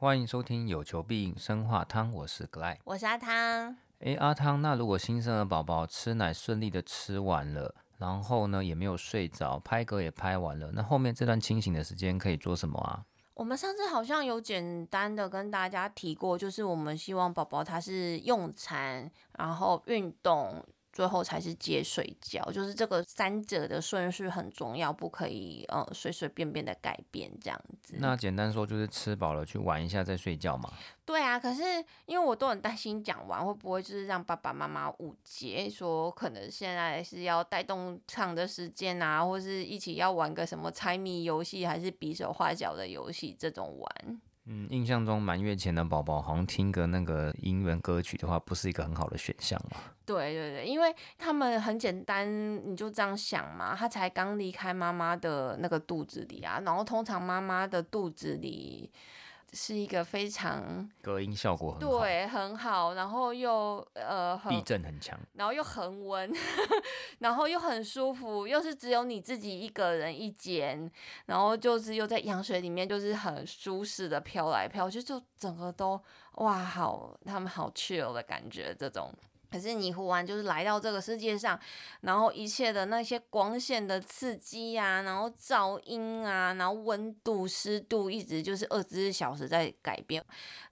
欢迎收听有求必应生化汤，我是 Gly，我是阿汤。诶，阿汤，那如果新生儿宝宝吃奶顺利的吃完了，然后呢也没有睡着，拍嗝也拍完了，那后面这段清醒的时间可以做什么啊？我们上次好像有简单的跟大家提过，就是我们希望宝宝他是用餐，然后运动。最后才是接睡觉，就是这个三者的顺序很重要，不可以呃随随便便的改变这样子。那简单说就是吃饱了去玩一下再睡觉嘛。对啊，可是因为我都很担心讲完会不会就是让爸爸妈妈误解，说可能现在是要带动唱的时间啊，或是一起要玩个什么猜谜游戏，还是比手画脚的游戏这种玩。嗯，印象中满月前的宝宝好像听个那个英文歌曲的话，不是一个很好的选项嘛？对对对，因为他们很简单，你就这样想嘛，他才刚离开妈妈的那个肚子里啊，然后通常妈妈的肚子里。是一个非常隔音效果很好，对，很好，然后又呃很，避震很强，然后又恒温，然后又很舒服，又是只有你自己一个人一间，然后就是又在羊水里面，就是很舒适的飘来飘去，就整个都哇，好，他们好 chill 的感觉，这种。可是你忽然就是来到这个世界上，然后一切的那些光线的刺激啊，然后噪音啊，然后温度、湿度一直就是二十四小时在改变，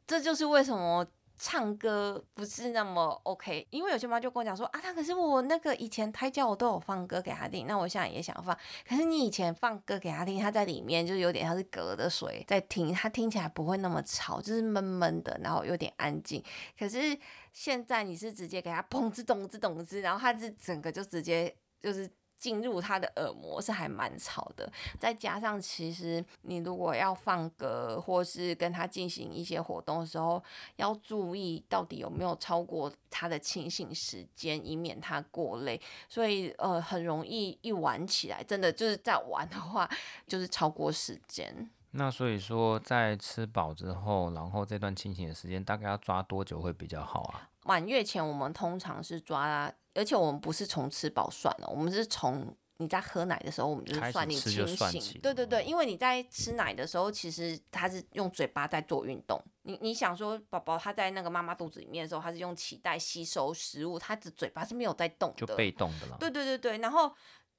这就是为什么。唱歌不是那么 OK，因为有些妈就跟我讲说啊，他可是我那个以前胎教我都有放歌给他听，那我现在也想放。可是你以前放歌给他听，他在里面就有点像是隔着水在听，他听起来不会那么吵，就是闷闷的，然后有点安静。可是现在你是直接给他砰之咚之咚之，然后他是整个就直接就是。进入他的耳膜是还蛮吵的，再加上其实你如果要放歌或是跟他进行一些活动的时候，要注意到底有没有超过他的清醒时间，以免他过累。所以呃，很容易一玩起来，真的就是在玩的话，就是超过时间。那所以说，在吃饱之后，然后这段清醒的时间大概要抓多久会比较好啊？满月前我们通常是抓。而且我们不是从吃饱算了，我们是从你在喝奶的时候，我们就是算你清醒。对对对，因为你在吃奶的时候，其实他是用嘴巴在做运动。你你想说，宝宝他在那个妈妈肚子里面的时候，他是用脐带吸收食物，他的嘴巴是没有在动的，就被动的了。对对对对，然后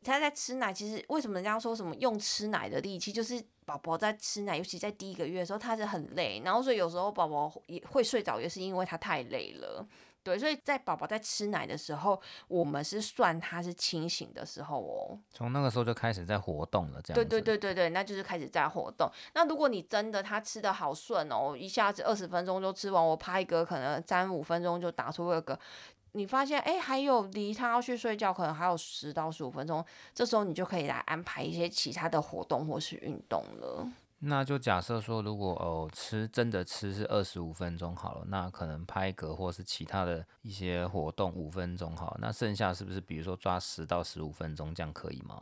他在吃奶，其实为什么人家说什么用吃奶的力气，就是宝宝在吃奶，尤其在第一个月的时候，他是很累，然后所以有时候宝宝也会睡着，也是因为他太累了。对，所以在宝宝在吃奶的时候，我们是算他是清醒的时候哦。从那个时候就开始在活动了，这样。对对对对对，那就是开始在活动。那如果你真的他吃的好顺哦，一下子二十分钟就吃完，我拍一个可能三五分钟就打出一个，你发现哎，还有离他要去睡觉可能还有十到十五分钟，这时候你就可以来安排一些其他的活动或是运动了。那就假设说，如果哦吃真的吃是二十五分钟好了，那可能拍嗝或是其他的一些活动五分钟好，那剩下是不是比如说抓十到十五分钟这样可以吗？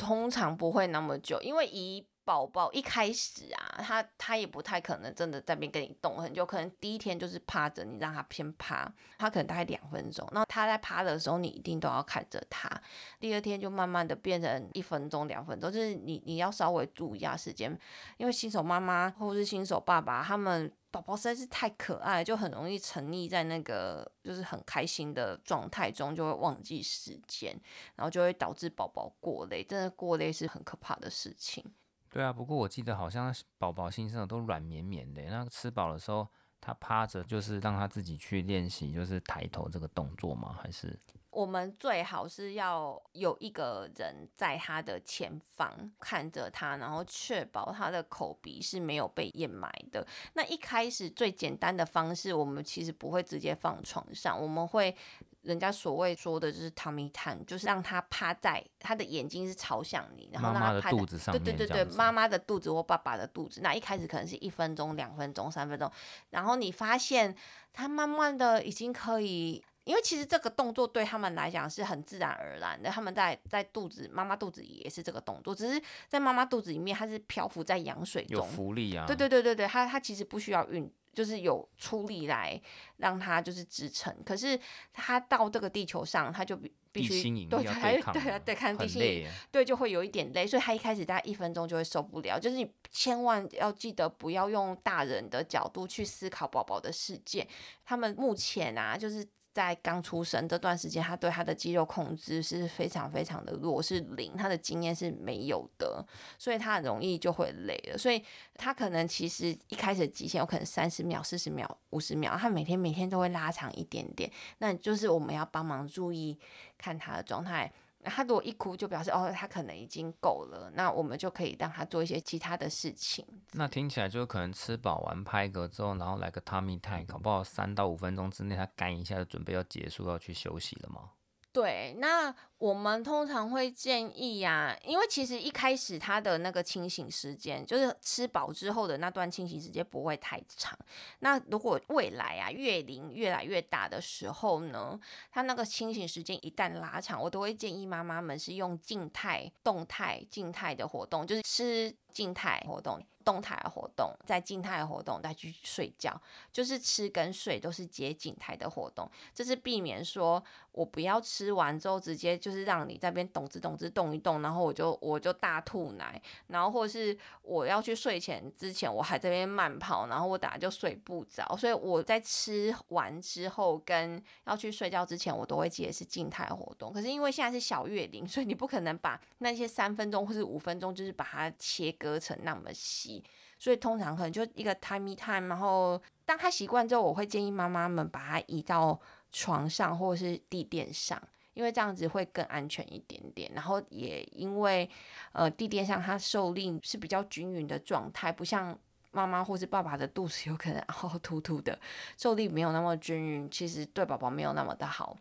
通常不会那么久，因为一。宝宝一开始啊，他他也不太可能真的在边跟你动很久，可能第一天就是趴着，你让他先趴，他可能大概两分钟。那他在趴的时候，你一定都要看着他。第二天就慢慢的变成一分钟、两分钟，就是你你要稍微注意一下时间，因为新手妈妈或是新手爸爸，他们宝宝实在是太可爱，就很容易沉溺在那个就是很开心的状态中，就会忘记时间，然后就会导致宝宝过累。真的过累是很可怕的事情。对啊，不过我记得好像宝宝新生都软绵绵的，那吃饱的时候，他趴着就是让他自己去练习，就是抬头这个动作吗？还是我们最好是要有一个人在他的前方看着他，然后确保他的口鼻是没有被掩埋的。那一开始最简单的方式，我们其实不会直接放床上，我们会。人家所谓说的就是 time，就是让他趴在他的眼睛是朝向你，然后让他趴在肚子上面。对对对对，妈妈的肚子或爸爸的肚子。那一开始可能是一分钟、两分钟、三分钟，然后你发现他慢慢的已经可以，因为其实这个动作对他们来讲是很自然而然的。他们在在肚子妈妈肚子里也是这个动作，只是在妈妈肚子里面，它是漂浮在羊水中，有浮力啊。对对对对对，它它其实不需要运。就是有出力来让它就是支撑，可是它到这个地球上，它就必须地对对对对对抗地心引力，对就会有一点累，所以它一开始大概一分钟就会受不了。就是你千万要记得不要用大人的角度去思考宝宝的世界。他们目前啊，就是。在刚出生这段时间，他对他的肌肉控制是非常非常的弱，是零，他的经验是没有的，所以他很容易就会累了。所以他可能其实一开始极限有可能三十秒、四十秒、五十秒，他每天每天都会拉长一点点。那就是我们要帮忙注意看他的状态。他如果一哭，就表示哦，他可能已经够了，那我们就可以让他做一些其他的事情。那听起来就可能吃饱完拍嗝之后，然后来个 tummy time，搞不好三到五分钟之内他干一下就准备要结束要去休息了吗？对，那我们通常会建议呀、因为其实一开始他的那个清醒时间，就是吃饱之后的那段清醒时间不会太长。那如果未来啊月龄越来越大的时候呢，他那个清醒时间一旦拉长，我都会建议妈妈们是用静态、动态、静态的活动，就是吃静态活动。动态的活动，在静态的活动再去睡觉，就是吃跟睡都是接静态的活动，这是避免说我不要吃完之后直接就是让你在边动之动之动一动，然后我就我就大吐奶，然后或是我要去睡前之前我还在边慢跑，然后我等下就睡不着，所以我在吃完之后跟要去睡觉之前，我都会接是静态活动。可是因为现在是小月龄，所以你不可能把那些三分钟或是五分钟就是把它切割成那么细。所以通常可能就一个 time time，然后当他习惯之后，我会建议妈妈们把他移到床上或者是地垫上，因为这样子会更安全一点点。然后也因为呃地垫上它受力是比较均匀的状态，不像妈妈或是爸爸的肚子有可能 凹凸凸的，受力没有那么均匀，其实对宝宝没有那么的好。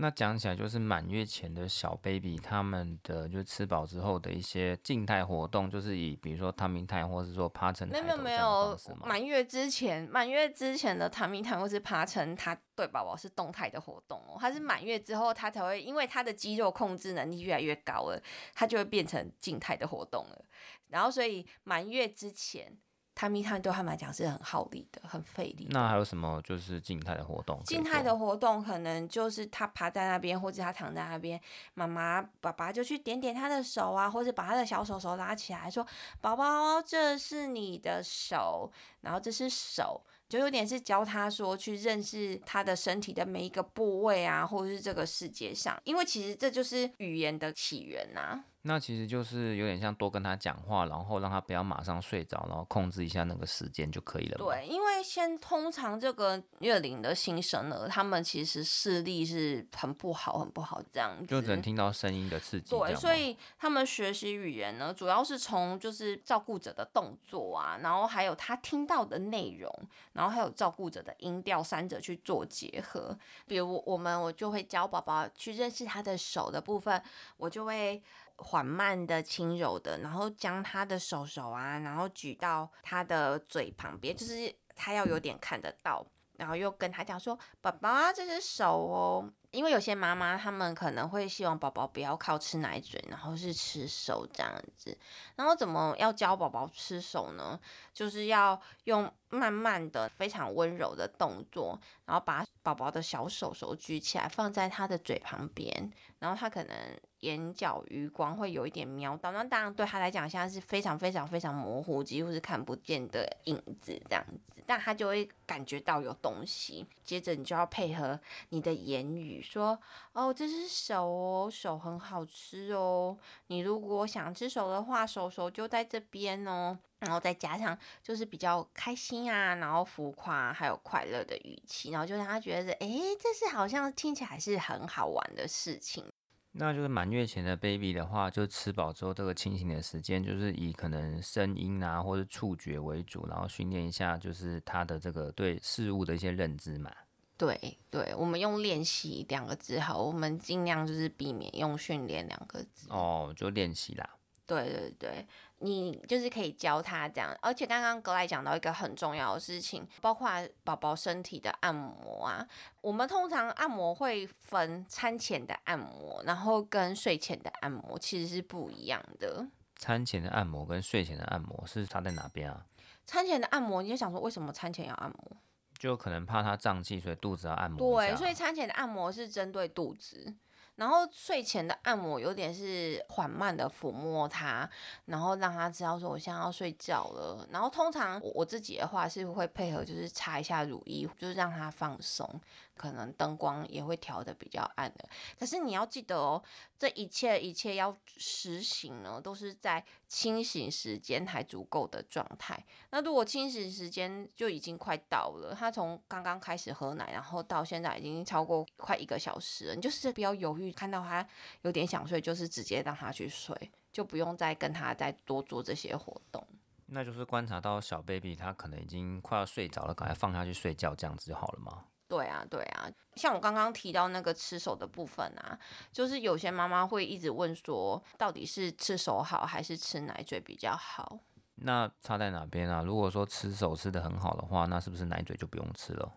那讲起来就是满月前的小 baby，他们的就是吃饱之后的一些静态活动，就是以比如说 tummy time，或是说趴成？没有没有，满月之前，满月之前的 tummy time 或是趴成，他对宝宝是动态的活动哦。他是满月之后，他才会因为他的肌肉控制能力越来越高了，他就会变成静态的活动了。然后所以满月之前。Tummy time 对他们来讲是很耗力的，很费力。那还有什么就是静态的活动？静态的活动可能就是他趴在那边，或者他躺在那边，妈妈、爸爸就去点点他的手啊，或者把他的小手手拉起来，说：“宝宝，这是你的手，然后这是手。”就有点是教他说去认识他的身体的每一个部位啊，或者是这个世界上，因为其实这就是语言的起源呐、啊。那其实就是有点像多跟他讲话，然后让他不要马上睡着，然后控制一下那个时间就可以了。对，因为先通常这个月龄的新生儿，他们其实视力是很不好，很不好这样子，就只能听到声音的刺激。对，所以他们学习语言呢，主要是从就是照顾者的动作啊，然后还有他听到的内容，然后还有照顾者的音调三者去做结合。比如我们，我就会教宝宝去认识他的手的部分，我就会。缓慢的、轻柔的，然后将他的手手啊，然后举到他的嘴旁边，就是他要有点看得到，然后又跟他讲说：“宝宝啊，这是手哦。”因为有些妈妈她们可能会希望宝宝不要靠吃奶嘴，然后是吃手这样子。然后怎么要教宝宝吃手呢？就是要用慢慢的、非常温柔的动作，然后把宝宝的小手手举起来，放在他的嘴旁边，然后他可能。眼角余光会有一点瞄到，那当然对他来讲，现在是非常非常非常模糊，几乎是看不见的影子这样子，但他就会感觉到有东西。接着你就要配合你的言语说：“哦，这是手哦，手很好吃哦。你如果想吃手的话，手手就在这边哦。”然后再加上就是比较开心啊，然后浮夸还有快乐的语气，然后就让他觉得，哎，这是好像听起来是很好玩的事情。那就是满月前的 baby 的话，就吃饱之后，这个清醒的时间就是以可能声音啊或者触觉为主，然后训练一下就是他的这个对事物的一些认知嘛。对对，我们用练习两个字好，我们尽量就是避免用训练两个字。哦，就练习啦。对对对。你就是可以教他这样，而且刚刚格莱讲到一个很重要的事情，包括宝宝身体的按摩啊。我们通常按摩会分餐前的按摩，然后跟睡前的按摩其实是不一样的。餐前的按摩跟睡前的按摩是差在哪边啊？餐前的按摩，你就想说为什么餐前要按摩？就可能怕他胀气，所以肚子要按摩。对，所以餐前的按摩是针对肚子。然后睡前的按摩有点是缓慢的抚摸他，然后让他知道说我现在要睡觉了。然后通常我自己的话是会配合，就是擦一下乳液，就是让他放松。可能灯光也会调得比较暗的。可是你要记得哦，这一切一切要实行呢，都是在清醒时间还足够的状态。那如果清醒时间就已经快到了，他从刚刚开始喝奶，然后到现在已经超过快一个小时了，你就是不要犹豫，看到他有点想睡，就是直接让他去睡，就不用再跟他再多做这些活动。那就是观察到小 baby 他可能已经快要睡着了，赶快放下去睡觉，这样子就好了吗？对啊，对啊，像我刚刚提到那个吃手的部分啊，就是有些妈妈会一直问说，到底是吃手好还是吃奶嘴比较好？那差在哪边啊？如果说吃手吃的很好的话，那是不是奶嘴就不用吃了？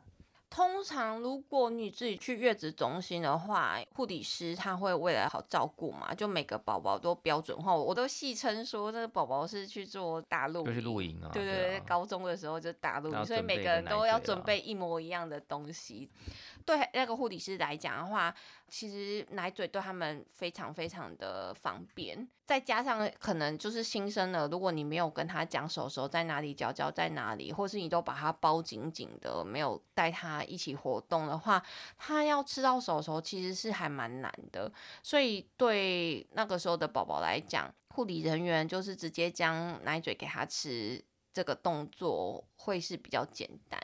通常，如果你自己去月子中心的话，护理师他会为了好照顾嘛，就每个宝宝都标准化。我都戏称说，这个宝宝是去做大露营，就是露营啊。对对对，啊、高中的时候就大露营，所以每个人都要准备一模一样的东西。对那个护理师来讲的话，其实奶嘴对他们非常非常的方便，再加上可能就是新生儿，如果你没有跟他讲手手在哪里，脚脚在哪里，或是你都把他包紧紧的，没有带他一起活动的话，他要吃到手手其实是还蛮难的。所以对那个时候的宝宝来讲，护理人员就是直接将奶嘴给他吃，这个动作会是比较简单。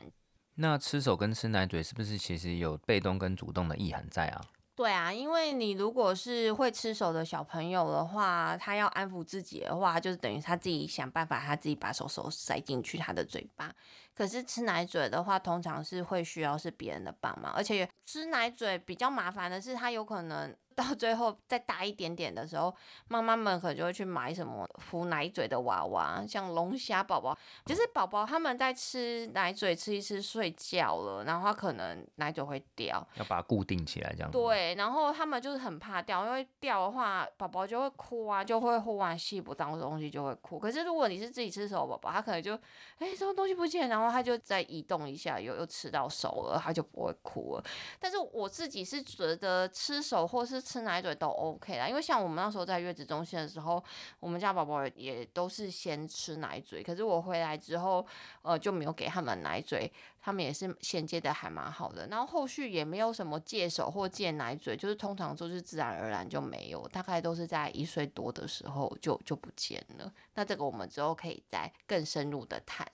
那吃手跟吃奶嘴是不是其实有被动跟主动的意涵在啊？对啊，因为你如果是会吃手的小朋友的话，他要安抚自己的话，就是等于他自己想办法，他自己把手手塞进去他的嘴巴。可是吃奶嘴的话，通常是会需要是别人的帮忙，而且吃奶嘴比较麻烦的是，他有可能。到 最后再大一点点的时候，妈妈们可能就会去买什么敷奶嘴的娃娃，像龙虾宝宝，就是宝宝他们在吃奶嘴吃一吃睡觉了，然后他可能奶嘴会掉，要把它固定起来这样。对，然后他们就是很怕掉，因为掉的话宝宝就会哭啊，就会忽然吸不到东西就会哭。可是如果你是自己吃手宝宝，他可能就哎什么东西不见，然后他就再移动一下，又又吃到手了，他就不会哭了。但是我自己是觉得吃手或是吃奶嘴都 OK 啦，因为像我们那时候在月子中心的时候，我们家宝宝也都是先吃奶嘴，可是我回来之后，呃，就没有给他们奶嘴，他们也是衔接的还蛮好的，然后后续也没有什么戒手或戒奶嘴，就是通常都是自然而然就没有，大概都是在一岁多的时候就就不见了。那这个我们之后可以再更深入的谈。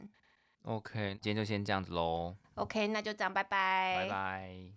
OK，今天就先这样子喽。OK，那就这样，拜拜。拜拜。